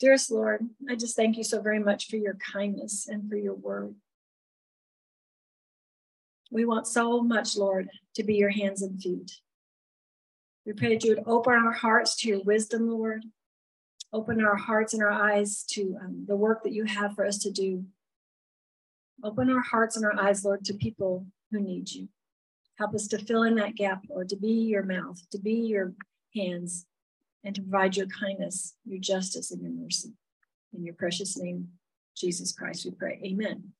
Dearest Lord, I just thank you so very much for your kindness and for your word. We want so much, Lord, to be your hands and feet. We pray that you would open our hearts to your wisdom, Lord. Open our hearts and our eyes to um, the work that you have for us to do. Open our hearts and our eyes, Lord, to people who need you. Help us to fill in that gap, Lord, to be your mouth, to be your hands, and to provide your kindness, your justice, and your mercy. In your precious name, Jesus Christ, we pray. Amen.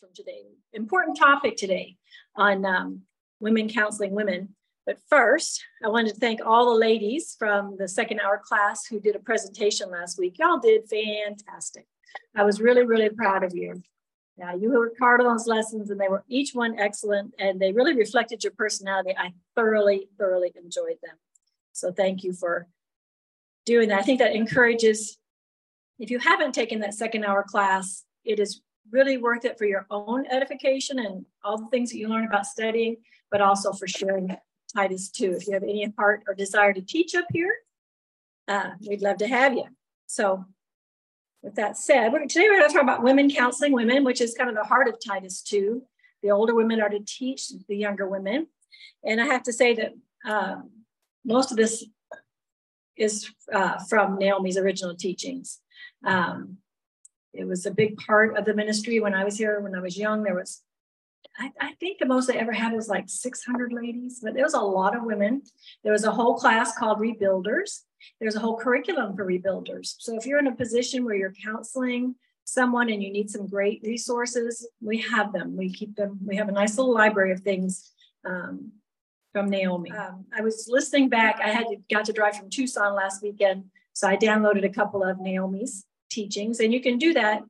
From today, important topic today on um, women counseling women. But first, I wanted to thank all the ladies from the second hour class who did a presentation last week. Y'all did fantastic. I was really, really proud of you. Yeah, you on those lessons and they were each one excellent and they really reflected your personality. I thoroughly, thoroughly enjoyed them. So thank you for doing that. I think that encourages, if you haven't taken that second hour class, it is really worth it for your own edification and all the things that you learn about studying, but also for sharing Titus 2. If you have any heart or desire to teach up here, uh, we'd love to have you. So with that said, we're, today we're going to talk about women counseling women, which is kind of the heart of Titus 2. The older women are to teach the younger women. And I have to say that um, most of this is uh, from Naomi's original teachings. Um, it was a big part of the ministry when I was here. When I was young, there was, I, I think the most I ever had was like 600 ladies, but there was a lot of women. There was a whole class called Rebuilders there's a whole curriculum for rebuilders. So if you're in a position where you're counseling someone and you need some great resources, we have them. We keep them. We have a nice little library of things um, from Naomi. Um, I was listening back. I had got to drive from Tucson last weekend, so I downloaded a couple of Naomi's teachings, and you can do that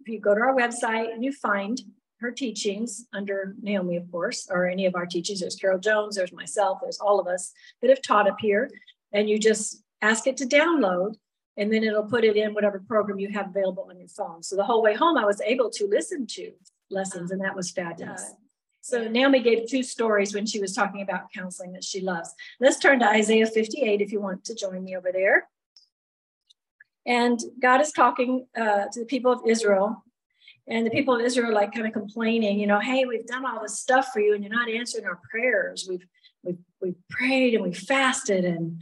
if you go to our website and you find her teachings under Naomi, of course, or any of our teachings. There's Carol Jones, there's myself, there's all of us that have taught up here. And you just ask it to download, and then it'll put it in whatever program you have available on your phone. So the whole way home, I was able to listen to lessons, and that was fabulous. So Naomi gave two stories when she was talking about counseling that she loves. Let's turn to Isaiah 58 if you want to join me over there. And God is talking uh, to the people of Israel. And the people of Israel are like kind of complaining, you know, hey, we've done all this stuff for you and you're not answering our prayers. We've we've, we've prayed and we fasted and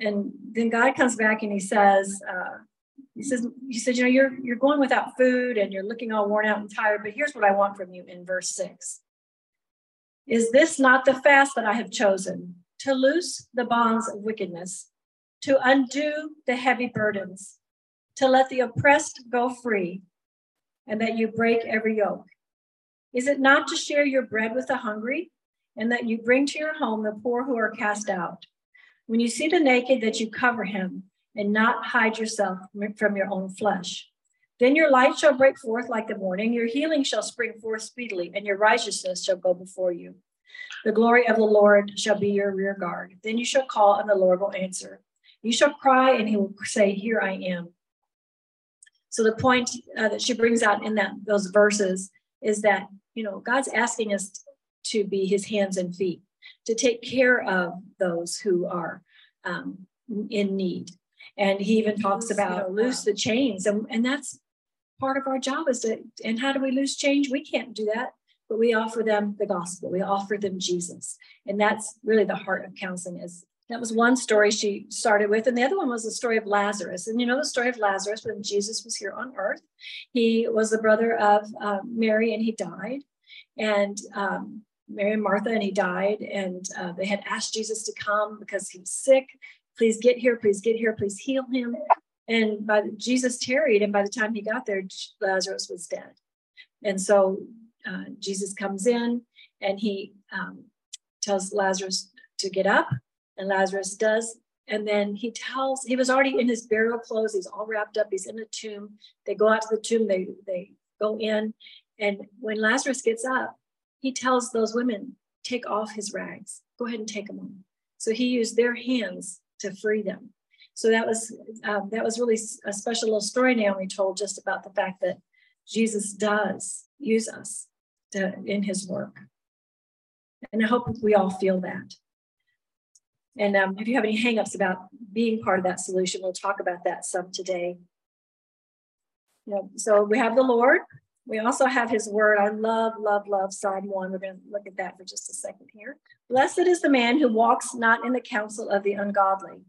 and then God comes back and he says, uh, he says, he said, you know, you're you're going without food and you're looking all worn out and tired, but here's what I want from you in verse six. Is this not the fast that I have chosen to loose the bonds of wickedness, to undo the heavy burdens, to let the oppressed go free, and that you break every yoke? Is it not to share your bread with the hungry, and that you bring to your home the poor who are cast out? When you see the naked, that you cover him and not hide yourself from your own flesh. Then your light shall break forth like the morning, your healing shall spring forth speedily, and your righteousness shall go before you. The glory of the Lord shall be your rear guard. Then you shall call, and the Lord will answer. You shall cry, and he will say, Here I am. So the point uh, that she brings out in that those verses is that you know God's asking us to be His hands and feet to take care of those who are um, in need. And he even talks about you know, loose the chains, and, and that's part of our job is to. And how do we lose change? We can't do that, but we offer them the gospel. We offer them Jesus, and that's really the heart of counseling. Is that was one story she started with, and the other one was the story of Lazarus. And you know the story of Lazarus when Jesus was here on earth. He was the brother of uh, Mary, and he died. And um, Mary and Martha, and he died. And uh, they had asked Jesus to come because he was sick. Please get here, please get here, please heal him. And by the, Jesus tarried, and by the time he got there, Lazarus was dead. And so uh, Jesus comes in and he um, tells Lazarus to get up, and Lazarus does. And then he tells, he was already in his burial clothes. He's all wrapped up. He's in a tomb. They go out to the tomb. They they go in, and when Lazarus gets up, he tells those women, take off his rags, go ahead and take them on. So he used their hands to free them. So that was um, that was really a special little story Naomi told just about the fact that Jesus does use us to, in his work. And I hope we all feel that. And um, if you have any hangups about being part of that solution, we'll talk about that some today. Know, so we have the Lord. We also have his word. I love, love, love Psalm 1. We're going to look at that for just a second here. Blessed is the man who walks not in the counsel of the ungodly,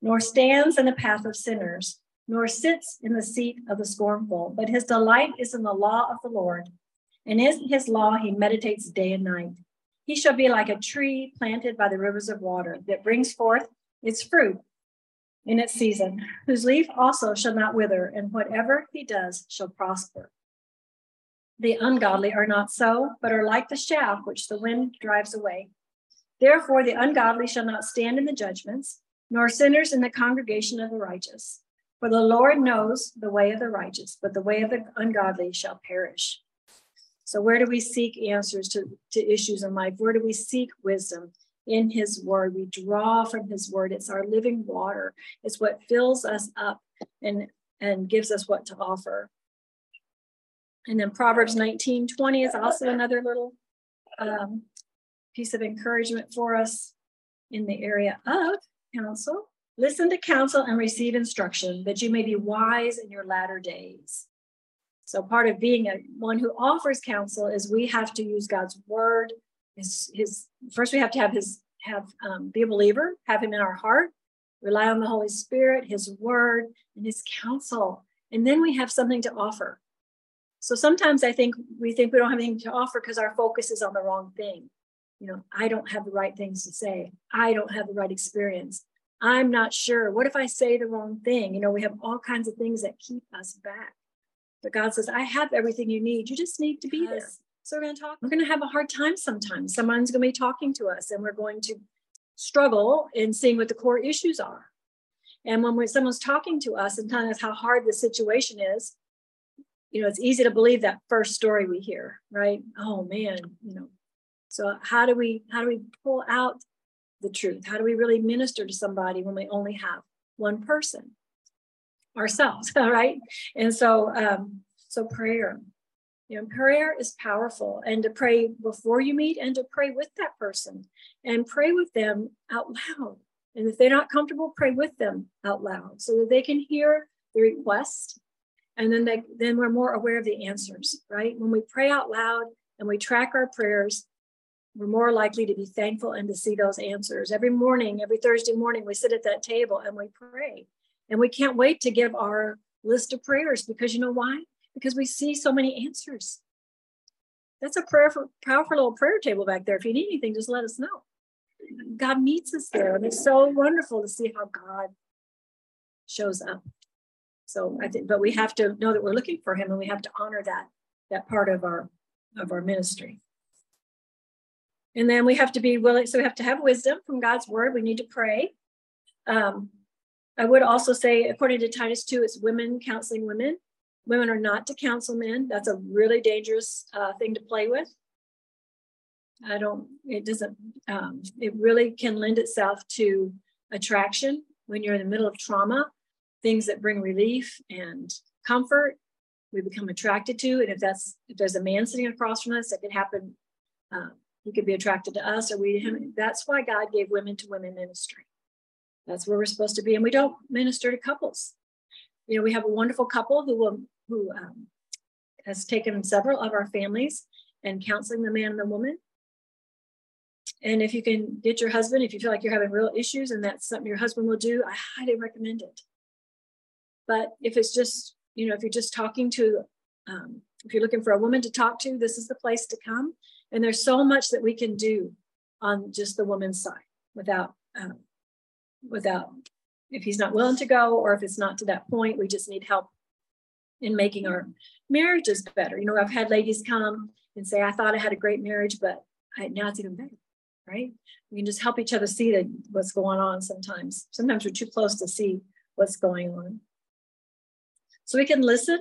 nor stands in the path of sinners, nor sits in the seat of the scornful, but his delight is in the law of the Lord. And in his law he meditates day and night. He shall be like a tree planted by the rivers of water that brings forth its fruit in its season, whose leaf also shall not wither, and whatever he does shall prosper. The ungodly are not so, but are like the chaff which the wind drives away. Therefore, the ungodly shall not stand in the judgments, nor sinners in the congregation of the righteous. For the Lord knows the way of the righteous, but the way of the ungodly shall perish. So, where do we seek answers to, to issues in life? Where do we seek wisdom? In His Word. We draw from His Word. It's our living water, it's what fills us up and, and gives us what to offer. And then Proverbs 19 20 is also another little um, piece of encouragement for us in the area of counsel. Listen to counsel and receive instruction that you may be wise in your latter days. So, part of being a one who offers counsel is we have to use God's word. His, his first, we have to have his have um, be a believer, have him in our heart, rely on the Holy Spirit, His word, and His counsel, and then we have something to offer. So sometimes I think we think we don't have anything to offer because our focus is on the wrong thing. You know, I don't have the right things to say. I don't have the right experience. I'm not sure. What if I say the wrong thing? You know, we have all kinds of things that keep us back. But God says, I have everything you need. You just need to be there. So we're going to talk. We're mm-hmm. going to have a hard time sometimes. Someone's going to be talking to us, and we're going to struggle in seeing what the core issues are. And when someone's talking to us and telling us how hard the situation is, you know, it's easy to believe that first story we hear, right? Oh man, you know. So how do we how do we pull out the truth? How do we really minister to somebody when we only have one person? Ourselves, right? And so um, so prayer. You know, prayer is powerful, and to pray before you meet and to pray with that person and pray with them out loud. And if they're not comfortable, pray with them out loud so that they can hear the request and then they then we're more aware of the answers right? When we pray out loud and we track our prayers we're more likely to be thankful and to see those answers. Every morning every thursday morning we sit at that table and we pray. And we can't wait to give our list of prayers because you know why? Because we see so many answers. That's a prayer for, powerful little prayer table back there. If you need anything just let us know. God meets us there and it's so wonderful to see how god shows up so I think, but we have to know that we're looking for him and we have to honor that, that part of our, of our ministry. And then we have to be willing, so we have to have wisdom from God's word. We need to pray. Um, I would also say, according to Titus 2, it's women counseling women. Women are not to counsel men. That's a really dangerous uh, thing to play with. I don't, it doesn't, um, it really can lend itself to attraction when you're in the middle of trauma things that bring relief and comfort we become attracted to. And if that's if there's a man sitting across from us that could happen uh, he could be attracted to us or we him that's why god gave women to women ministry. That's where we're supposed to be. And we don't minister to couples. You know we have a wonderful couple who will who um, has taken several of our families and counseling the man and the woman. And if you can get your husband if you feel like you're having real issues and that's something your husband will do i highly recommend it but if it's just, you know, if you're just talking to, um, if you're looking for a woman to talk to, this is the place to come. And there's so much that we can do on just the woman's side without, um, without, if he's not willing to go or if it's not to that point, we just need help in making our marriages better. You know, I've had ladies come and say, I thought I had a great marriage, but I, now it's even better, right? We can just help each other see that what's going on sometimes. Sometimes we're too close to see what's going on. So we can listen.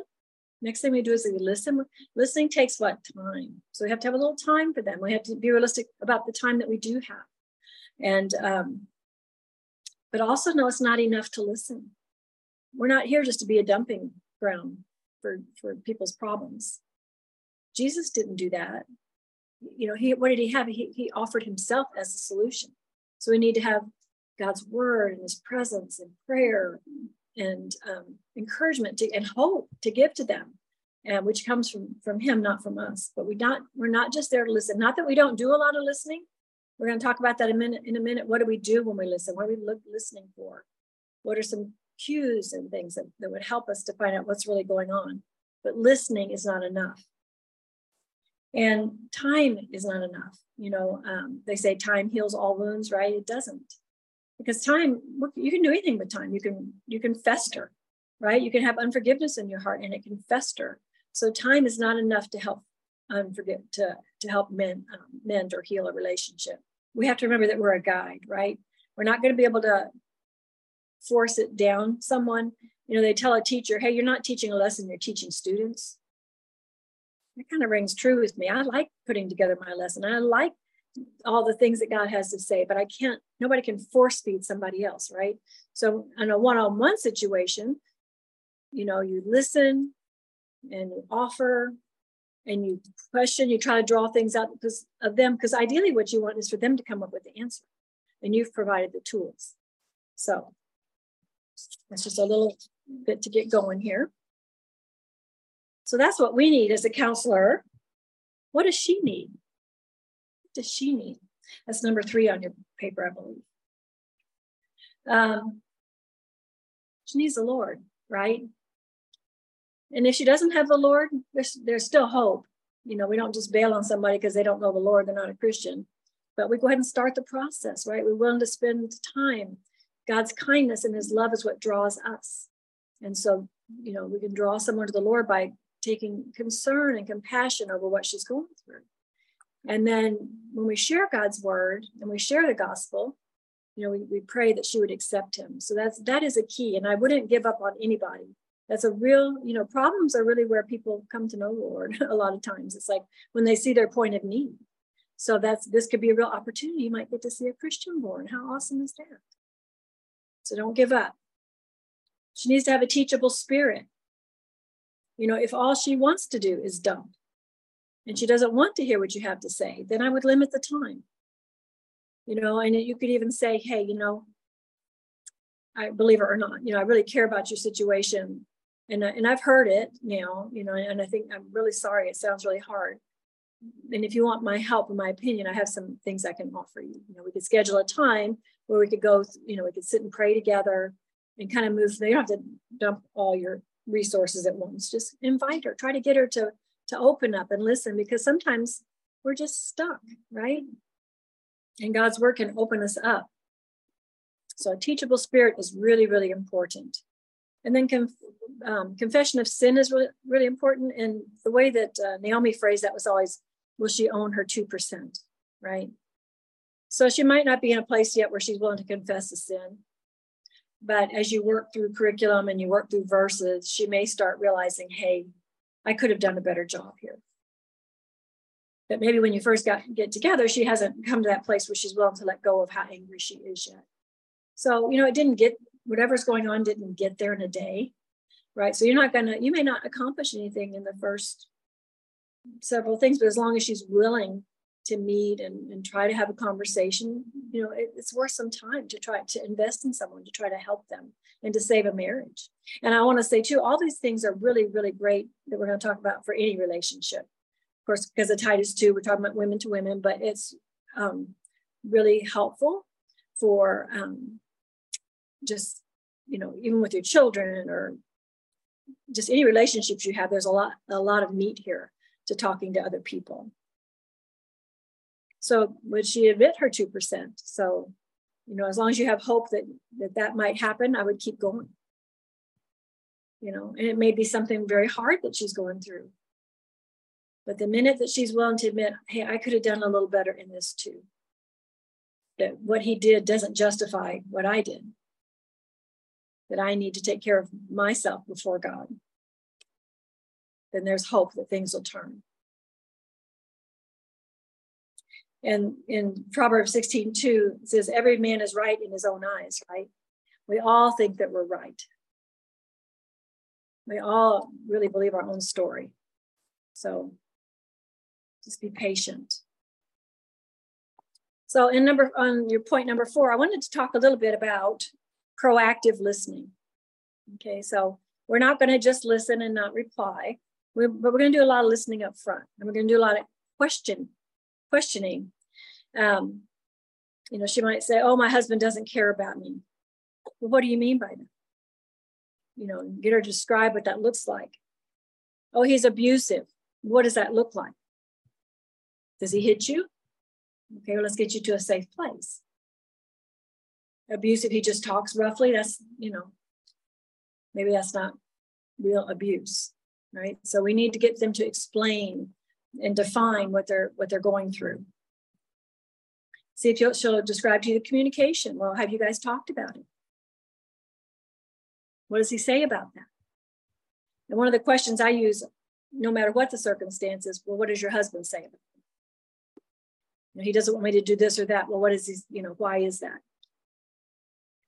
Next thing we do is we listen. Listening takes what time? So we have to have a little time for them. We have to be realistic about the time that we do have. And, um, but also know it's not enough to listen. We're not here just to be a dumping ground for, for people's problems. Jesus didn't do that. You know, he what did he have? He, he offered himself as a solution. So we need to have God's word and his presence and prayer and um, encouragement to, and hope to give to them and which comes from from him not from us. But we not we're not just there to listen. Not that we don't do a lot of listening. We're going to talk about that in a minute in a minute. What do we do when we listen? What are we look, listening for? What are some cues and things that, that would help us to find out what's really going on? But listening is not enough. And time is not enough. You know um, they say time heals all wounds right? It doesn't because time you can do anything with time. You can you can fester right? You can have unforgiveness in your heart and it can fester. So time is not enough to help unforgive to to help men um, mend or heal a relationship. We have to remember that we're a guide right? We're not going to be able to force it down someone. You know they tell a teacher hey you're not teaching a lesson you're teaching students. That kind of rings true with me. I like putting together my lesson. I like all the things that God has to say, but I can't, nobody can force feed somebody else, right? So in a one on one situation, you know, you listen and you offer and you question, you try to draw things out because of them, because ideally what you want is for them to come up with the answer and you've provided the tools. So that's just a little bit to get going here. So that's what we need as a counselor. What does she need? Does she need? That's number three on your paper, I believe. Um, she needs the Lord, right? And if she doesn't have the Lord, there's there's still hope. You know, we don't just bail on somebody because they don't know the Lord, they're not a Christian. But we go ahead and start the process, right? We're willing to spend time. God's kindness and his love is what draws us. And so, you know, we can draw someone to the Lord by taking concern and compassion over what she's going through. And then when we share God's word and we share the gospel, you know, we, we pray that she would accept him. So that's that is a key. And I wouldn't give up on anybody. That's a real, you know, problems are really where people come to know the Lord a lot of times. It's like when they see their point of need. So that's this could be a real opportunity. You might get to see a Christian born. How awesome is that? So don't give up. She needs to have a teachable spirit. You know, if all she wants to do is dump, and she doesn't want to hear what you have to say, then I would limit the time. You know, and you could even say, hey, you know, I believe it or not, you know, I really care about your situation. And, and I've heard it now, you know, and I think I'm really sorry. It sounds really hard. And if you want my help and my opinion, I have some things I can offer you. You know, we could schedule a time where we could go, you know, we could sit and pray together and kind of move. You don't have to dump all your resources at once. Just invite her, try to get her to to open up and listen because sometimes we're just stuck, right? And God's word can open us up. So a teachable spirit is really, really important. And then conf- um, confession of sin is really, really important. And the way that uh, Naomi phrased that was always, will she own her 2%, right? So she might not be in a place yet where she's willing to confess a sin. But as you work through curriculum and you work through verses, she may start realizing, hey, I could have done a better job here. But maybe when you first got get together, she hasn't come to that place where she's willing to let go of how angry she is yet. So, you know, it didn't get whatever's going on didn't get there in a day, right? So you're not gonna, you may not accomplish anything in the first several things, but as long as she's willing to meet and, and try to have a conversation, you know, it, it's worth some time to try to invest in someone to try to help them and to save a marriage. And I want to say too, all these things are really, really great that we're going to talk about for any relationship. Of course, because of Titus 2, we're talking about women to women, but it's um, really helpful for um, just, you know, even with your children or just any relationships you have, there's a lot, a lot of meat here to talking to other people. So would she admit her 2%? So you know as long as you have hope that that that might happen i would keep going. You know and it may be something very hard that she's going through. But the minute that she's willing to admit hey i could have done a little better in this too that what he did doesn't justify what i did that i need to take care of myself before god then there's hope that things will turn And in Proverbs 16, 2, it says, Every man is right in his own eyes, right? We all think that we're right. We all really believe our own story. So just be patient. So in number on your point number four, I wanted to talk a little bit about proactive listening. Okay, so we're not going to just listen and not reply, we're, but we're going to do a lot of listening up front, and we're going to do a lot of question questioning. Um, you know, she might say, "Oh, my husband doesn't care about me." Well, what do you mean by that? You know, get her to describe what that looks like. Oh, he's abusive. What does that look like? Does he hit you? Okay, well, let's get you to a safe place. Abusive, he just talks roughly. That's, you know, maybe that's not real abuse, right? So we need to get them to explain and define what they're what they're going through. See if she'll, she'll describe to you the communication. Well, have you guys talked about it? What does he say about that? And one of the questions I use, no matter what the circumstances, well, what does your husband say about it? You know, he doesn't want me to do this or that. Well, what is he, you know, why is that?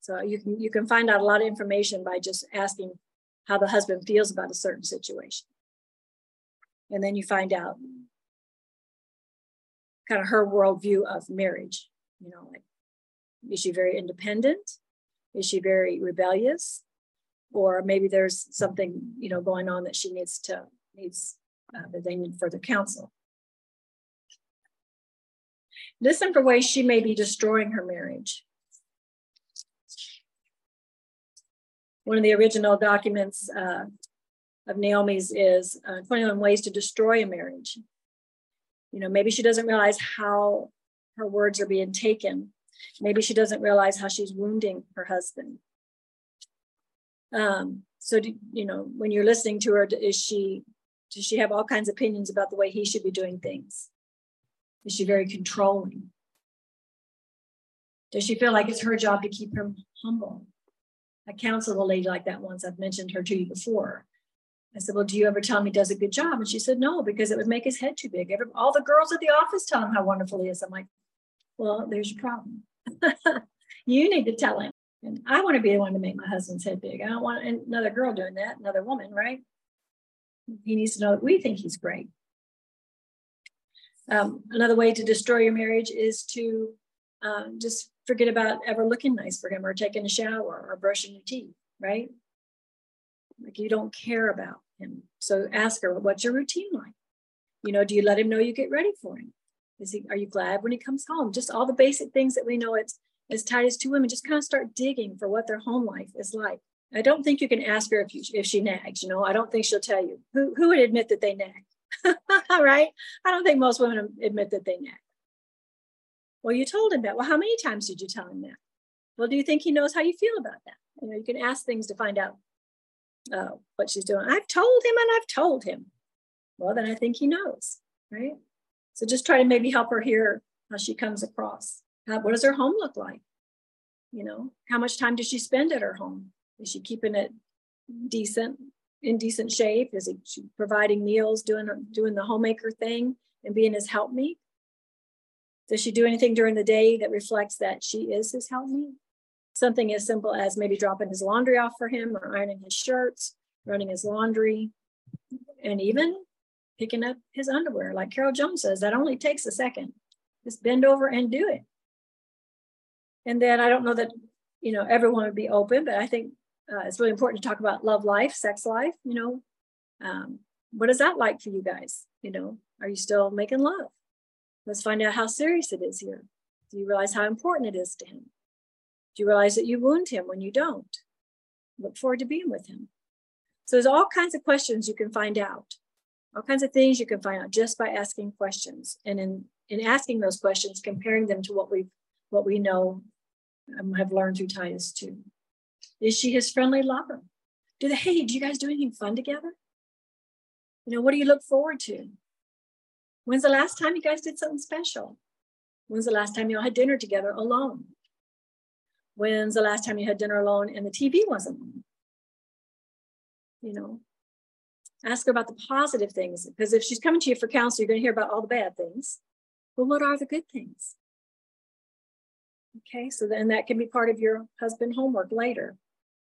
So you can you can find out a lot of information by just asking how the husband feels about a certain situation. And then you find out kind of her worldview of marriage. You know, like is she very independent? Is she very rebellious? Or maybe there's something, you know, going on that she needs to needs uh, that they need further counsel. Listen for ways she may be destroying her marriage. One of the original documents uh, of Naomi's is uh, 21 ways to destroy a marriage. You know, maybe she doesn't realize how her words are being taken. Maybe she doesn't realize how she's wounding her husband. Um, so, do, you know, when you're listening to her, is she does she have all kinds of opinions about the way he should be doing things? Is she very controlling? Does she feel like it's her job to keep him humble? I counseled a lady like that once. I've mentioned her to you before. I said, Well, do you ever tell him he does a good job? And she said, No, because it would make his head too big. All the girls at the office tell him how wonderful he is. I'm like, Well, there's your problem. you need to tell him. And I want to be the one to make my husband's head big. I don't want another girl doing that, another woman, right? He needs to know that we think he's great. Um, another way to destroy your marriage is to um, just forget about ever looking nice for him or taking a shower or brushing your teeth, right? Like you don't care about him. So ask her, what's your routine like? You know, do you let him know you get ready for him? Is he, are you glad when he comes home? Just all the basic things that we know it's as Titus 2 women, just kind of start digging for what their home life is like. I don't think you can ask her if you, if she nags, you know, I don't think she'll tell you. Who, who would admit that they nag? right? I don't think most women admit that they nag. Well, you told him that. Well, how many times did you tell him that? Well, do you think he knows how you feel about that? You know, you can ask things to find out uh, what she's doing. I've told him and I've told him. Well, then I think he knows, right? So just try to maybe help her hear how she comes across. How, what does her home look like? You know, how much time does she spend at her home? Is she keeping it decent, in decent shape? Is she providing meals, doing doing the homemaker thing, and being his helpmeet? Does she do anything during the day that reflects that she is his helpmeet? Something as simple as maybe dropping his laundry off for him or ironing his shirts, running his laundry, and even picking up his underwear. Like Carol Jones says, that only takes a second. Just bend over and do it. And then I don't know that, you know, everyone would be open, but I think uh, it's really important to talk about love life, sex life, you know. Um, what is that like for you guys? You know, are you still making love? Let's find out how serious it is here. Do you realize how important it is to him? Do you realize that you wound him when you don't? Look forward to being with him. So there's all kinds of questions you can find out, all kinds of things you can find out just by asking questions. And in, in asking those questions, comparing them to what we what we know um, have learned through Titus 2. Is she his friendly lover? Do they, hey, do you guys do anything fun together? You know, what do you look forward to? When's the last time you guys did something special? When's the last time you all had dinner together alone? When's the last time you had dinner alone and the TV wasn't on? You know, ask her about the positive things because if she's coming to you for counsel, you're going to hear about all the bad things. Well, what are the good things? Okay, so then that can be part of your husband homework later.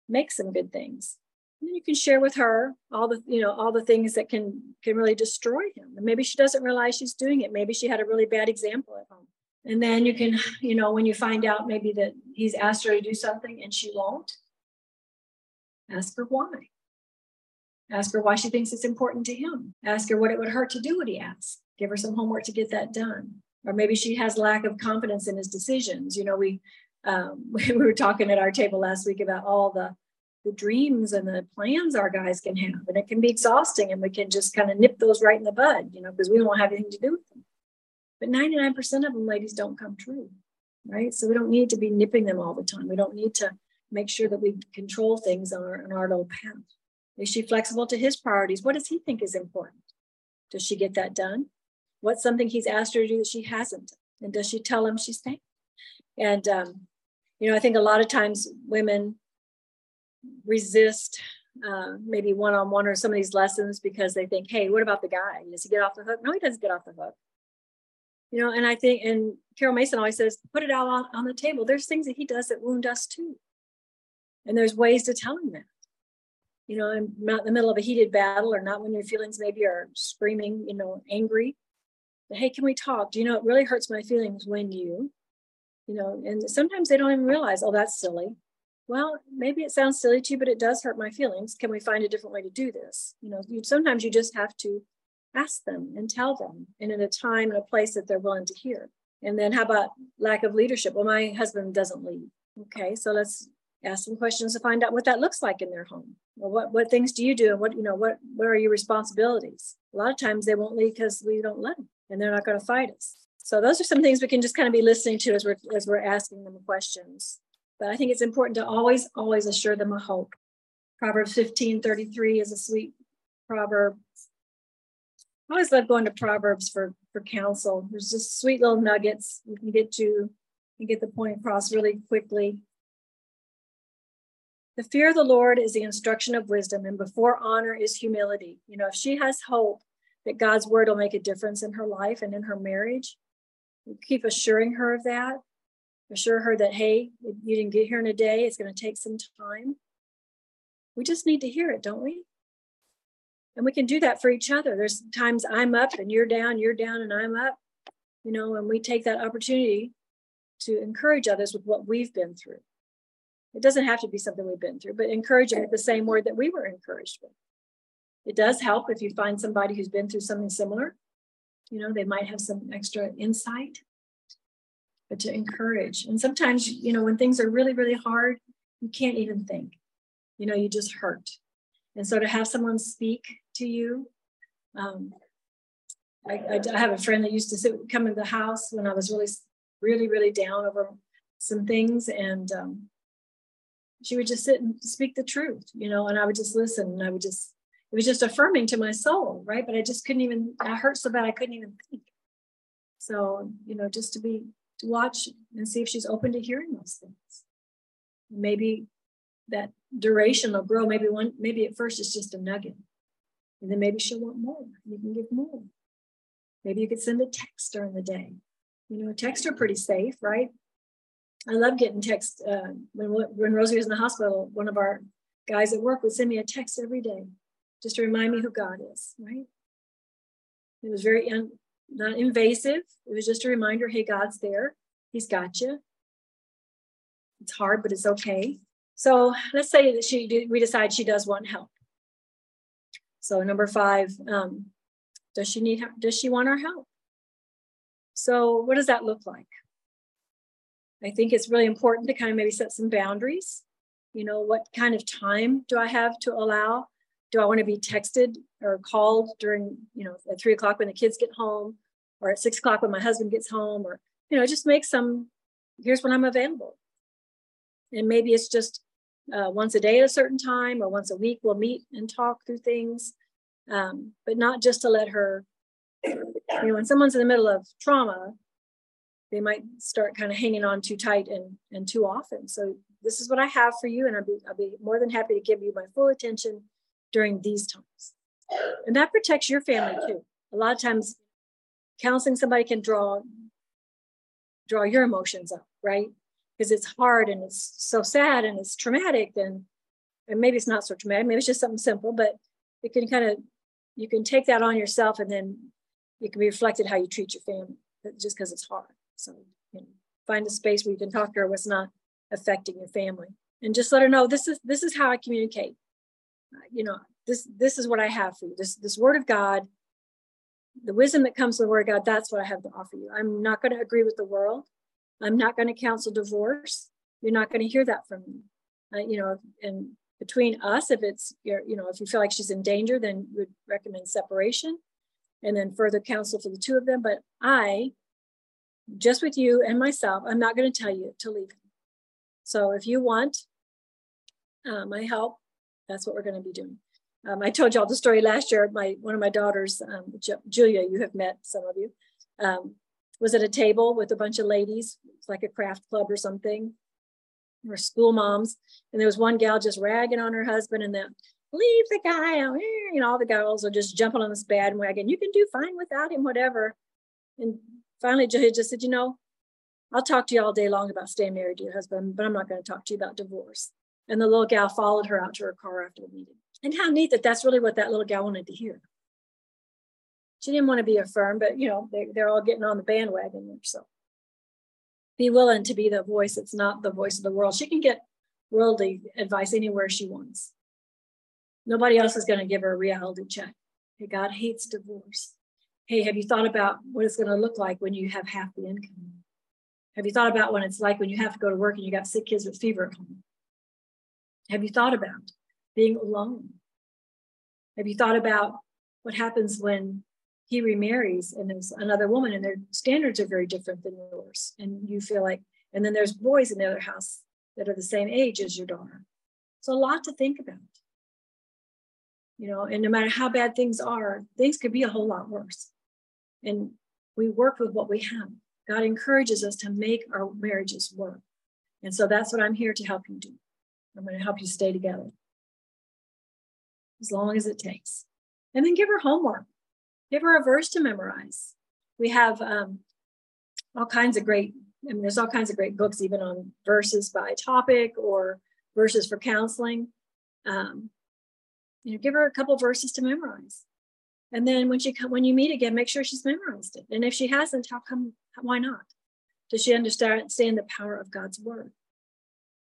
Make some good things. And then you can share with her all the, you know, all the things that can can really destroy him. And maybe she doesn't realize she's doing it. Maybe she had a really bad example at home. And then you can, you know, when you find out maybe that he's asked her to do something and she won't, ask her why. Ask her why she thinks it's important to him. Ask her what it would hurt to do what he asks. Give her some homework to get that done. Or maybe she has lack of confidence in his decisions. You know, we um, we were talking at our table last week about all the the dreams and the plans our guys can have, and it can be exhausting, and we can just kind of nip those right in the bud, you know, because we don't have anything to do with them. But 99% of them, ladies, don't come true, right? So we don't need to be nipping them all the time. We don't need to make sure that we control things on our, on our little path. Is she flexible to his priorities? What does he think is important? Does she get that done? What's something he's asked her to do that she hasn't? And does she tell him she's staying? And, um, you know, I think a lot of times women resist uh, maybe one on one or some of these lessons because they think, hey, what about the guy? Does he get off the hook? No, he doesn't get off the hook. You know, and I think, and Carol Mason always says, put it out on, on the table. There's things that he does that wound us too. And there's ways to tell him that you know, I'm not in the middle of a heated battle or not when your feelings maybe are screaming, you know, angry. But, hey, can we talk? Do you know it really hurts my feelings when you, you know, and sometimes they don't even realize, oh, that's silly. Well, maybe it sounds silly to you, but it does hurt my feelings. Can we find a different way to do this? You know, you, sometimes you just have to ask them and tell them, and in a time and a place that they're willing to hear. And then how about lack of leadership? Well, my husband doesn't lead. Okay, so let's ask some questions to find out what that looks like in their home. Well, what what things do you do, and what you know, what what are your responsibilities? A lot of times they won't leave because we don't let them, and they're not going to fight us. So those are some things we can just kind of be listening to as we're as we're asking them questions. But I think it's important to always always assure them a hope. Proverbs fifteen thirty three is a sweet proverb. I always love going to Proverbs for for counsel. There's just sweet little nuggets you can get to and get the point across really quickly. The fear of the Lord is the instruction of wisdom, and before honor is humility. You know, if she has hope that God's word will make a difference in her life and in her marriage, keep assuring her of that. Assure her that, hey, you didn't get here in a day, it's going to take some time. We just need to hear it, don't we? And we can do that for each other. There's times I'm up and you're down, you're down and I'm up, you know, and we take that opportunity to encourage others with what we've been through. It doesn't have to be something we've been through, but encouraging with the same word that we were encouraged with. It does help if you find somebody who's been through something similar. You know, they might have some extra insight, but to encourage. And sometimes, you know, when things are really, really hard, you can't even think. You know, you just hurt. And so to have someone speak to you, um, I, I, have a friend that used to sit, come in the house when I was really, really, really down over some things, and um, she would just sit and speak the truth, you know, and I would just listen and I would just, it was just affirming to my soul, right? But I just couldn't even, I hurt so bad I couldn't even think. So, you know, just to be, to watch and see if she's open to hearing those things. Maybe that duration will grow. Maybe one, maybe at first it's just a nugget. And then maybe she'll want more. You can give more. Maybe you could send a text during the day. You know, texts are pretty safe, right? I love getting text. Uh, when when Rosie was in the hospital, one of our guys at work would send me a text every day, just to remind me who God is. Right? It was very un, not invasive. It was just a reminder. Hey, God's there. He's got you. It's hard, but it's okay. So let's say that she we decide she does want help. So number five, um, does she need does she want our help? So what does that look like? I think it's really important to kind of maybe set some boundaries. You know, what kind of time do I have to allow? Do I want to be texted or called during, you know, at three o'clock when the kids get home or at six o'clock when my husband gets home or, you know, just make some, here's when I'm available. And maybe it's just uh, once a day at a certain time or once a week we'll meet and talk through things, um, but not just to let her, you know, when someone's in the middle of trauma, they might start kind of hanging on too tight and and too often. So this is what I have for you, and I'll be I'll be more than happy to give you my full attention during these times. And that protects your family too. A lot of times, counseling somebody can draw draw your emotions up, right? Because it's hard and it's so sad and it's traumatic and and maybe it's not so traumatic. Maybe it's just something simple, but it can kind of you can take that on yourself and then it can be reflected how you treat your family just because it's hard. So you know, find a space where you can talk to her what's not affecting your family, and just let her know this is this is how I communicate. Uh, you know, this this is what I have for you. This this word of God, the wisdom that comes from the word of God. That's what I have to offer you. I'm not going to agree with the world. I'm not going to counsel divorce. You're not going to hear that from me. Uh, you know, and between us, if it's you know, if you feel like she's in danger, then you would recommend separation, and then further counsel for the two of them. But I, just with you and myself, I'm not going to tell you to leave. So if you want uh, my help, that's what we're going to be doing. Um, I told y'all the story last year. My one of my daughters, um, Julia, you have met some of you, um, was at a table with a bunch of ladies, like a craft club or something, or school moms, and there was one gal just ragging on her husband, and then leave the guy out here. You know, all the girls are just jumping on this bandwagon. You can do fine without him, whatever. And finally, just said, you know, I'll talk to you all day long about staying married to your husband, but I'm not going to talk to you about divorce. And the little gal followed her out to her car after the meeting. And how neat that that's really what that little gal wanted to hear. She didn't want to be affirmed, but you know, they, they're all getting on the bandwagon there. So be willing to be the voice that's not the voice of the world. She can get worldly advice anywhere she wants. Nobody else is going to give her a reality check. Hey, God hates divorce. Hey, have you thought about what it's going to look like when you have half the income? Have you thought about what it's like when you have to go to work and you got sick kids with fever at home? Have you thought about being alone? Have you thought about what happens when he remarries and there's another woman and their standards are very different than yours? And you feel like, and then there's boys in the other house that are the same age as your daughter. So a lot to think about. You know, and no matter how bad things are, things could be a whole lot worse. And we work with what we have. God encourages us to make our marriages work. And so that's what I'm here to help you do. I'm going to help you stay together as long as it takes. And then give her homework, give her a verse to memorize. We have um, all kinds of great, I mean, there's all kinds of great books, even on verses by topic or verses for counseling. Um, you know, give her a couple verses to memorize. And then when she when you meet again, make sure she's memorized it. And if she hasn't, how come why not? Does she understand the power of God's word?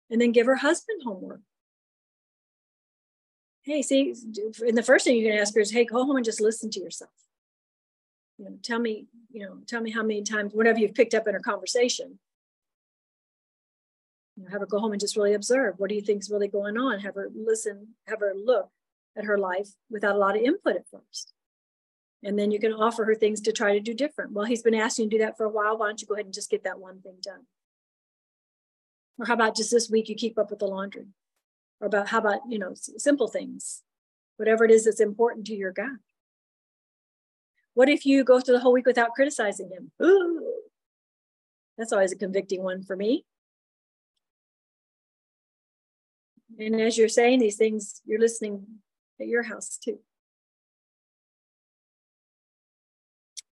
And then give her husband homework. Hey, see, and the first thing you're going to ask her is, hey, go home and just listen to yourself. You know, tell me, you know, tell me how many times, whatever you've picked up in a conversation. You know, have her go home and just really observe. What do you think is really going on? Have her listen, have her look at her life without a lot of input at first. And then you can offer her things to try to do different. Well, he's been asking you to do that for a while. Why don't you go ahead and just get that one thing done? Or how about just this week you keep up with the laundry? Or about how about, you know, simple things, whatever it is that's important to your God. What if you go through the whole week without criticizing him? Ooh, that's always a convicting one for me. And as you're saying these things, you're listening at your house too.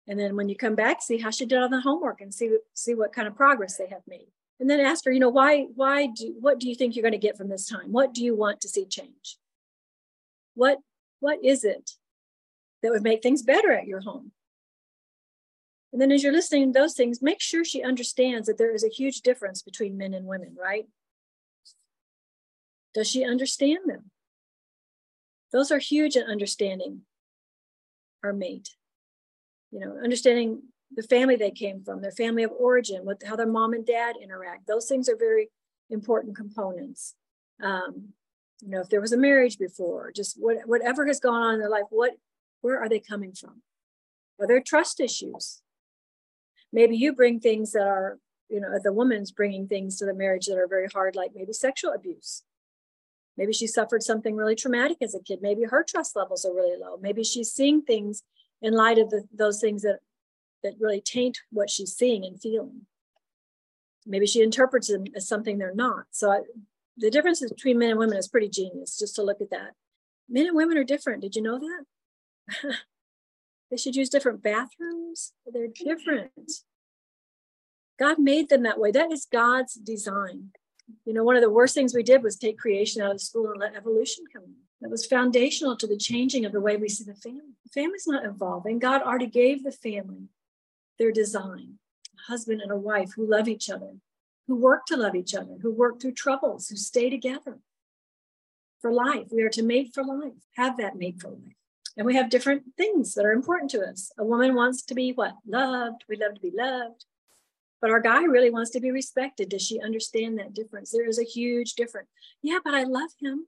And then when you come back, see how she did on the homework and see, see what kind of progress they have made. And then ask her, you know, why, why do, what do you think you're going to get from this time? What do you want to see change? What, what is it that would make things better at your home? And then as you're listening to those things, make sure she understands that there is a huge difference between men and women, right? Does she understand them? Those are huge in understanding our mate you know, understanding the family they came from, their family of origin, what how their mom and dad interact. Those things are very important components. Um, you know, if there was a marriage before, just what, whatever has gone on in their life, what where are they coming from? Are there trust issues? Maybe you bring things that are, you know, the woman's bringing things to the marriage that are very hard, like maybe sexual abuse. Maybe she suffered something really traumatic as a kid. Maybe her trust levels are really low. Maybe she's seeing things in light of the, those things that that really taint what she's seeing and feeling. Maybe she interprets them as something they're not. So I, the difference between men and women is pretty genius. Just to look at that, men and women are different. Did you know that? they should use different bathrooms. They're different. God made them that way. That is God's design. You know, one of the worst things we did was take creation out of school and let evolution come in that was foundational to the changing of the way we see the family. The family's not evolving. God already gave the family their design a husband and a wife who love each other, who work to love each other, who work through troubles, who stay together for life. We are to mate for life, have that mate for life. And we have different things that are important to us. A woman wants to be what? Loved. We love to be loved. But our guy really wants to be respected. Does she understand that difference? There is a huge difference. Yeah, but I love him.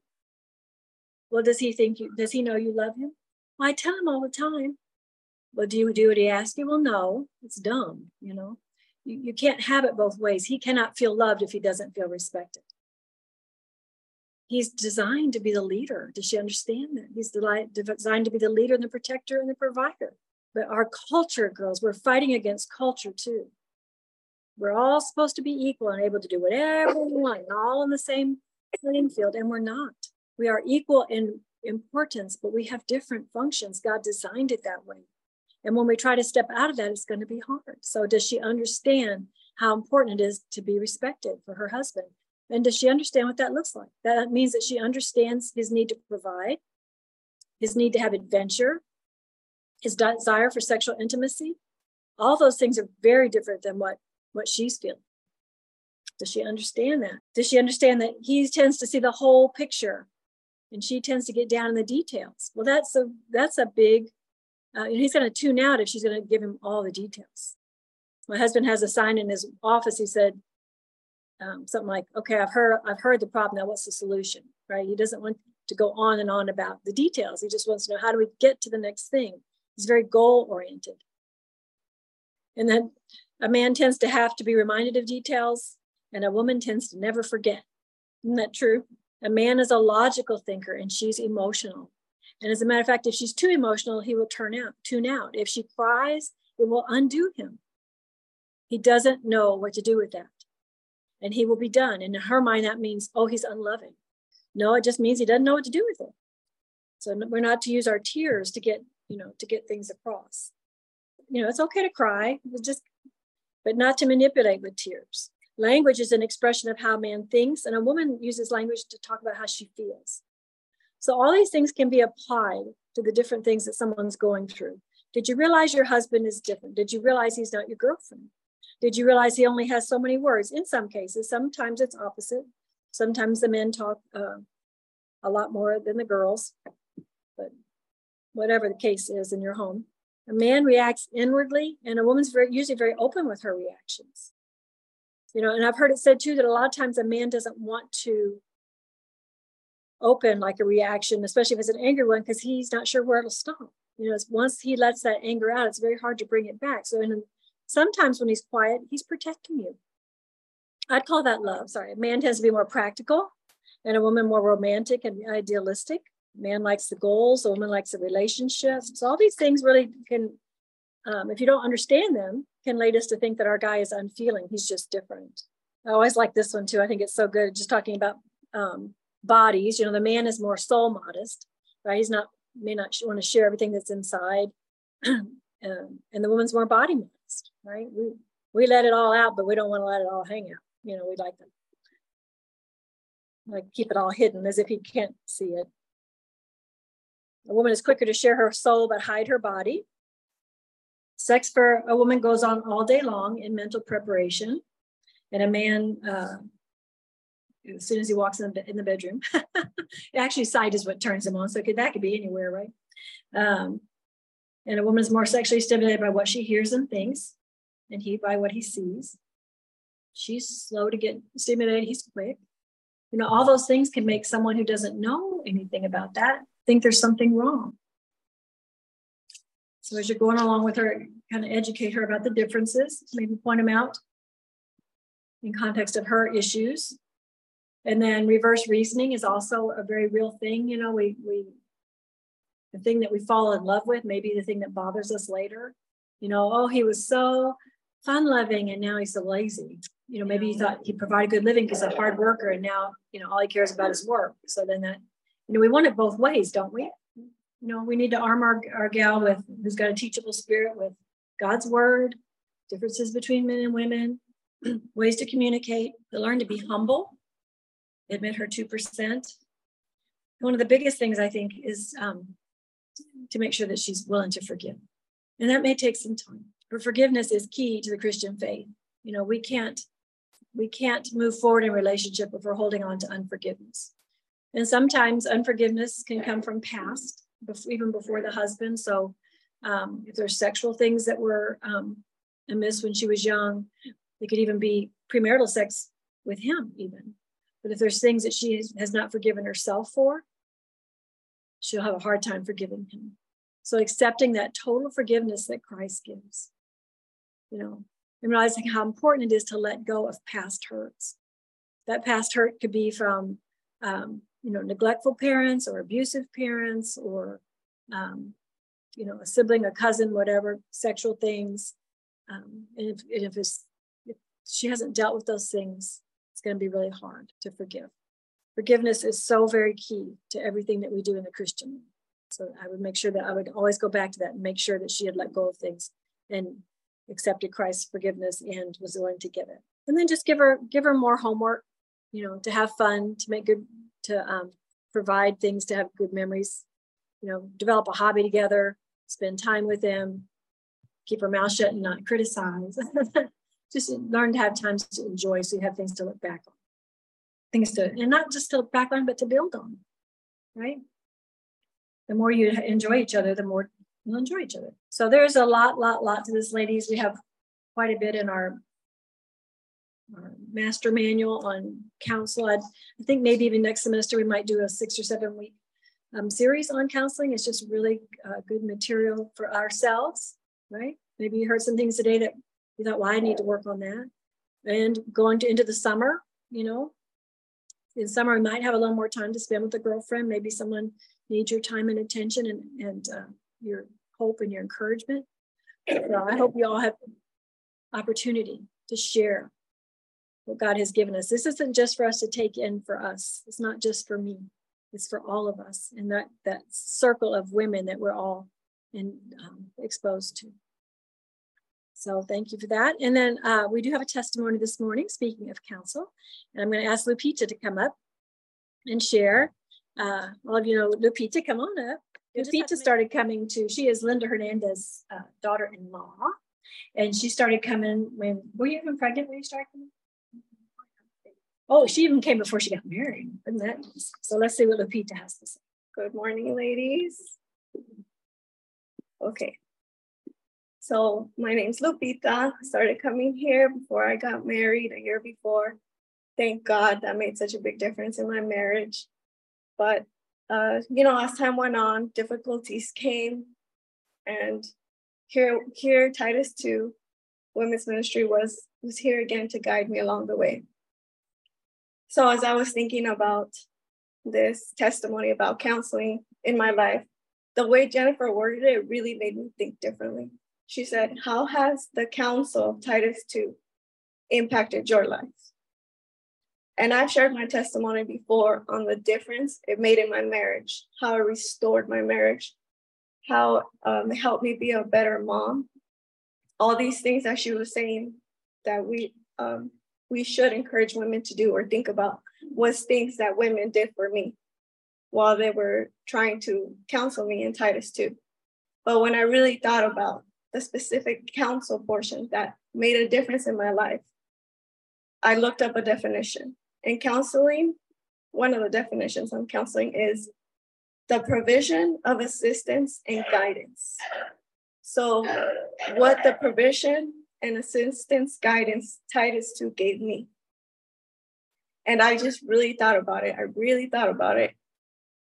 Well, does he think you, does he know you love him? Well, I tell him all the time. Well, do you do what he asks you? Well, no, it's dumb, you know. You, you can't have it both ways. He cannot feel loved if he doesn't feel respected. He's designed to be the leader. Does she understand that? He's designed to be the leader and the protector and the provider. But our culture, girls, we're fighting against culture too. We're all supposed to be equal and able to do whatever we want, all in the same playing field, and we're not. We are equal in importance, but we have different functions. God designed it that way. And when we try to step out of that, it's going to be hard. So, does she understand how important it is to be respected for her husband? And does she understand what that looks like? That means that she understands his need to provide, his need to have adventure, his desire for sexual intimacy. All those things are very different than what, what she's feeling. Does she understand that? Does she understand that he tends to see the whole picture and she tends to get down in the details? Well, that's a that's a big uh, he's going to tune out if she's going to give him all the details. My husband has a sign in his office. He said, um, something like, okay, I've heard, I've heard the problem. Now what's the solution? Right. He doesn't want to go on and on about the details. He just wants to know how do we get to the next thing? He's very goal oriented. And then a man tends to have to be reminded of details and a woman tends to never forget. Isn't that true? A man is a logical thinker and she's emotional. And as a matter of fact, if she's too emotional, he will turn out, tune out. If she cries, it will undo him. He doesn't know what to do with that and he will be done. And in her mind, that means, oh, he's unloving. No, it just means he doesn't know what to do with it. So we're not to use our tears to get, you know, to get things across. You know, it's okay to cry, just, but not to manipulate with tears. Language is an expression of how man thinks, and a woman uses language to talk about how she feels. So all these things can be applied to the different things that someone's going through. Did you realize your husband is different? Did you realize he's not your girlfriend? Did you realize he only has so many words? In some cases, sometimes it's opposite. Sometimes the men talk uh, a lot more than the girls, but whatever the case is in your home. A man reacts inwardly, and a woman's very, usually very open with her reactions. You know, and I've heard it said too that a lot of times a man doesn't want to open like a reaction, especially if it's an angry one, because he's not sure where it'll stop. You know, once he lets that anger out, it's very hard to bring it back. So in Sometimes when he's quiet, he's protecting you. I'd call that love. Sorry, a man tends to be more practical and a woman more romantic and idealistic. Man likes the goals, a woman likes the relationships. So all these things really can, um, if you don't understand them, can lead us to think that our guy is unfeeling. He's just different. I always like this one too. I think it's so good. Just talking about um, bodies. You know, the man is more soul modest, right? He's not may not want to share everything that's inside, um, and the woman's more body modest right? We we let it all out, but we don't want to let it all hang out. You know, we like to like keep it all hidden as if he can't see it. A woman is quicker to share her soul but hide her body. Sex for a woman goes on all day long in mental preparation, and a man, uh, as soon as he walks in the, in the bedroom, actually sight is what turns him on. So could, that could be anywhere, right? Um, and a woman is more sexually stimulated by what she hears and thinks and he by what he sees. She's slow to get stimulated, he's quick. You know, all those things can make someone who doesn't know anything about that think there's something wrong. So as you're going along with her, kind of educate her about the differences, maybe point them out in context of her issues. And then reverse reasoning is also a very real thing. You know, we we the thing that we fall in love with, maybe the thing that bothers us later. You know, oh, he was so fun loving and now he's so lazy. You know, maybe he thought he provided good living because a hard worker and now, you know, all he cares about is work. So then that, you know, we want it both ways, don't we? You know, we need to arm our, our gal with who's got a teachable spirit with God's word, differences between men and women, ways to communicate, to learn to be humble, admit her 2%. One of the biggest things I think is um, to make sure that she's willing to forgive. And that may take some time but forgiveness is key to the Christian faith. You know, we can't we can't move forward in relationship if we're holding on to unforgiveness. And sometimes unforgiveness can come from past, even before the husband. So um, if there's sexual things that were um, amiss when she was young, it could even be premarital sex with him, even. But if there's things that she has not forgiven herself for, she'll have a hard time forgiving him. So accepting that total forgiveness that Christ gives, you know, and realizing how important it is to let go of past hurts. That past hurt could be from, um, you know, neglectful parents or abusive parents or, um, you know, a sibling, a cousin, whatever, sexual things. Um, and if, and if, if she hasn't dealt with those things, it's going to be really hard to forgive. Forgiveness is so very key to everything that we do in the Christian. So I would make sure that I would always go back to that and make sure that she had let go of things and accepted Christ's forgiveness and was willing to give it. And then just give her give her more homework, you know, to have fun, to make good, to um, provide things to have good memories. You know, develop a hobby together, spend time with them, keep her mouth shut and not criticize. just learn to have times to enjoy, so you have things to look back on, things to and not just to back on, but to build on. Right. The more you enjoy each other, the more you'll enjoy each other. So there's a lot, lot, lot to this, ladies. We have quite a bit in our, our master manual on counsel. I'd, i think maybe even next semester we might do a six or seven week um, series on counseling. It's just really uh, good material for ourselves, right? Maybe you heard some things today that you thought, well, I need to work on that. And going to into the summer, you know, in summer we might have a little more time to spend with a girlfriend. Maybe someone needs your time and attention and, and uh, your hope and your encouragement. So I hope you all have opportunity to share what God has given us. This isn't just for us to take in for us. It's not just for me. It's for all of us and that that circle of women that we're all in, um, exposed to. So thank you for that. And then uh, we do have a testimony this morning, speaking of counsel. And I'm going to ask Lupita to come up and share. Uh, all of you know Lupita, come on up. Lupita started coming to, she is Linda Hernandez's uh, daughter-in-law. And she started coming when, were you even pregnant when you started coming? Oh, she even came before she got married. Isn't that nice? So let's see what Lupita has to say. Good morning, ladies. Okay. So my name's Lupita. I started coming here before I got married a year before. Thank God that made such a big difference in my marriage. But uh, you know, as time went on, difficulties came, and here, here, Titus two, women's ministry was was here again to guide me along the way. So as I was thinking about this testimony about counseling in my life, the way Jennifer worded it really made me think differently. She said, "How has the counsel of Titus two impacted your life?" And I've shared my testimony before on the difference it made in my marriage, how it restored my marriage, how um, it helped me be a better mom. All these things that she was saying that we um, we should encourage women to do or think about was things that women did for me while they were trying to counsel me in Titus 2. But when I really thought about the specific counsel portion that made a difference in my life, I looked up a definition. In counseling, one of the definitions of counseling is the provision of assistance and guidance. So, what the provision and assistance guidance Titus 2 gave me. And I just really thought about it. I really thought about it.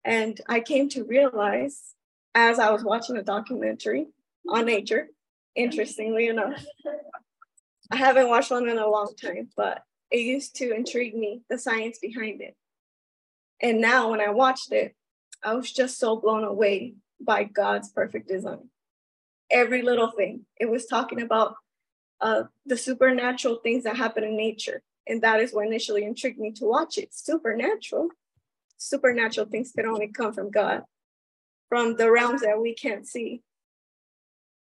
And I came to realize as I was watching a documentary on nature, interestingly enough. I haven't watched one in a long time, but it used to intrigue me, the science behind it. And now when I watched it, I was just so blown away by God's perfect design. Every little thing. It was talking about uh, the supernatural things that happen in nature. And that is what initially intrigued me to watch it. Supernatural. Supernatural things can only come from God, from the realms that we can't see.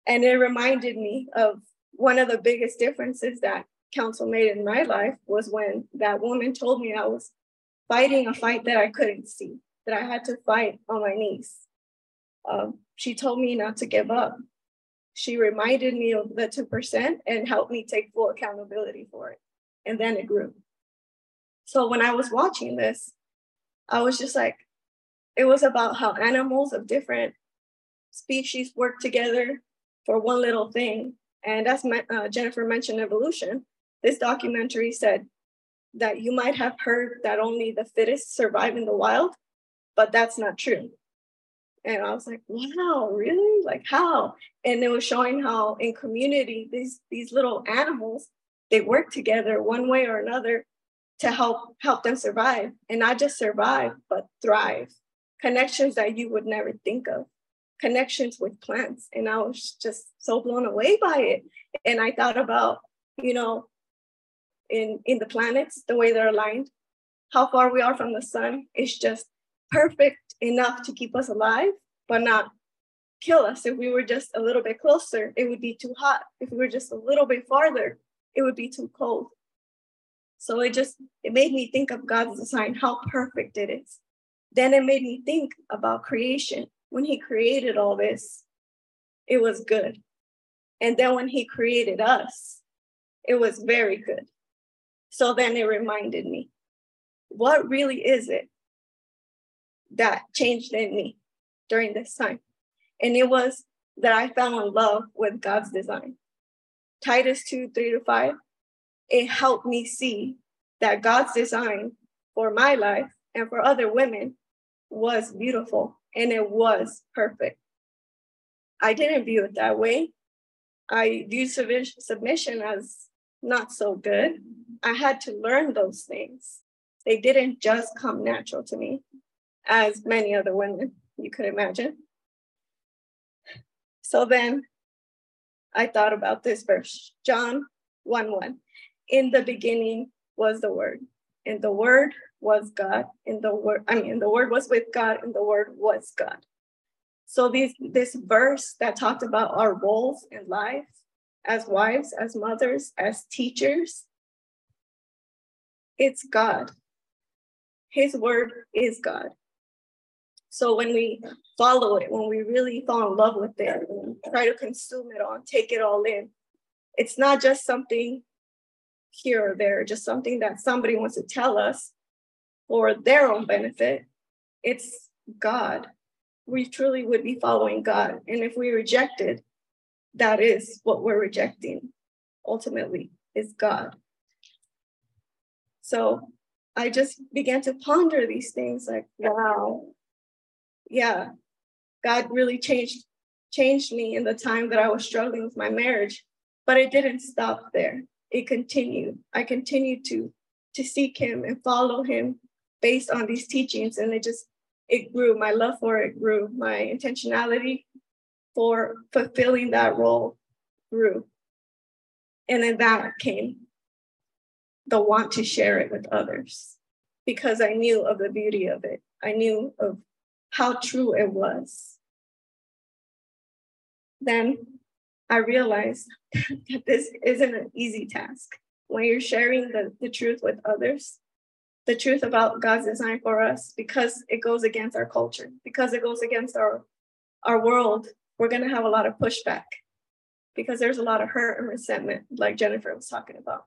And it reminded me of one of the biggest differences that counsel made in my life was when that woman told me I was fighting a fight that I couldn't see, that I had to fight on my knees. Um, she told me not to give up. she reminded me of the 2% and helped me take full accountability for it. And then it grew. So when I was watching this, I was just like, it was about how animals of different species work together for one little thing. And as uh, Jennifer mentioned evolution, this documentary said that you might have heard that only the fittest survive in the wild, but that's not true. And I was like, wow, really? Like how? And it was showing how in community, these these little animals, they work together one way or another to help help them survive. And not just survive, but thrive. Connections that you would never think of. Connections with plants. And I was just so blown away by it. And I thought about, you know, in, in the planets, the way they're aligned, how far we are from the sun is just perfect enough to keep us alive, but not kill us. If we were just a little bit closer, it would be too hot. If we were just a little bit farther, it would be too cold. So it just it made me think of God's design, how perfect it is. Then it made me think about creation. When he created all this, it was good. And then when he created us, it was very good. So then it reminded me, what really is it that changed in me during this time. And it was that I fell in love with God's design. Titus 2 3 to 5, it helped me see that God's design for my life and for other women was beautiful and it was perfect. I didn't view it that way. I viewed submission as not so good. I had to learn those things. They didn't just come natural to me as many other women you could imagine. So then I thought about this verse, John 1 1. In the beginning was the Word, and the Word was God, and the Word, I mean, the Word was with God, and the Word was God. So this this verse that talked about our roles in life as wives, as mothers, as teachers, it's God. His word is God. So when we follow it, when we really fall in love with it, try to consume it all, take it all in, it's not just something here or there, just something that somebody wants to tell us for their own benefit. It's God. We truly would be following God. And if we reject it, that is what we're rejecting ultimately is God. So I just began to ponder these things like, wow, yeah, God really changed changed me in the time that I was struggling with my marriage. But it didn't stop there. It continued. I continued to to seek him and follow him based on these teachings. And it just it grew. My love for it grew. My intentionality for fulfilling that role grew. And then that came the want to share it with others because I knew of the beauty of it. I knew of how true it was. Then I realized that this isn't an easy task. When you're sharing the, the truth with others, the truth about God's design for us, because it goes against our culture, because it goes against our, our world, we're going to have a lot of pushback because there's a lot of hurt and resentment, like Jennifer was talking about.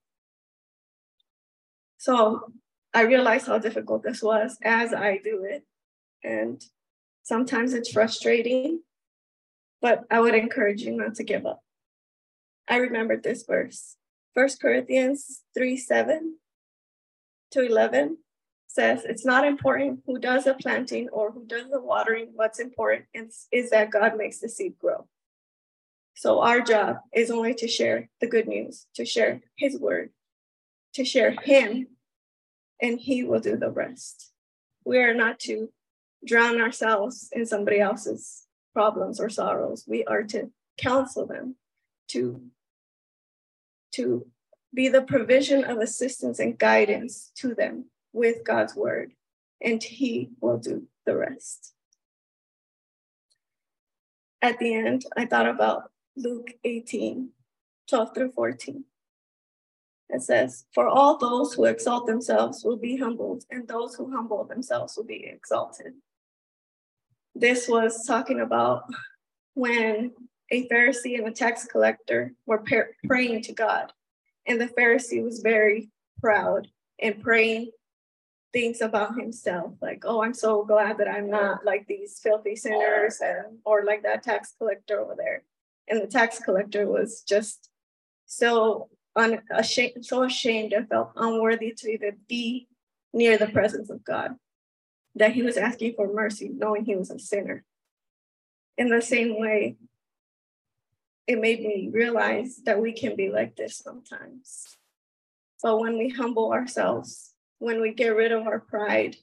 So I realized how difficult this was as I do it. And Sometimes it's frustrating, but I would encourage you not to give up. I remembered this verse. 1 Corinthians 3 7 to 11 says, It's not important who does the planting or who does the watering. What's important is, is that God makes the seed grow. So our job is only to share the good news, to share His word, to share Him, and He will do the rest. We are not to drown ourselves in somebody else's problems or sorrows. We are to counsel them, to, to be the provision of assistance and guidance to them with God's word, and He will do the rest. At the end, I thought about Luke 18 12 through 14. It says, For all those who exalt themselves will be humbled, and those who humble themselves will be exalted this was talking about when a Pharisee and a tax collector were praying to God. And the Pharisee was very proud and praying things about himself like oh i'm so glad that i'm not like these filthy sinners and or like that tax collector over there and the tax collector was just so unashamed so ashamed and felt unworthy to even be near the presence of god that he was asking for mercy knowing he was a sinner in the same way it made me realize that we can be like this sometimes but when we humble ourselves when we get rid of our pride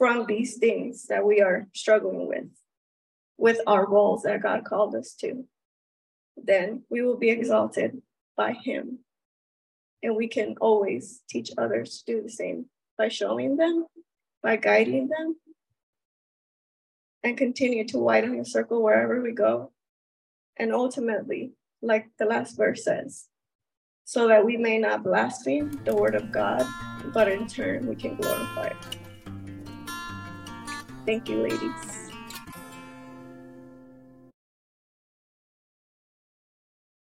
from these things that we are struggling with, with our roles that God called us to, then we will be exalted by Him. And we can always teach others to do the same by showing them, by guiding them, and continue to widen the circle wherever we go. And ultimately, like the last verse says, so that we may not blaspheme the word of God, but in turn we can glorify it. Thank you, ladies.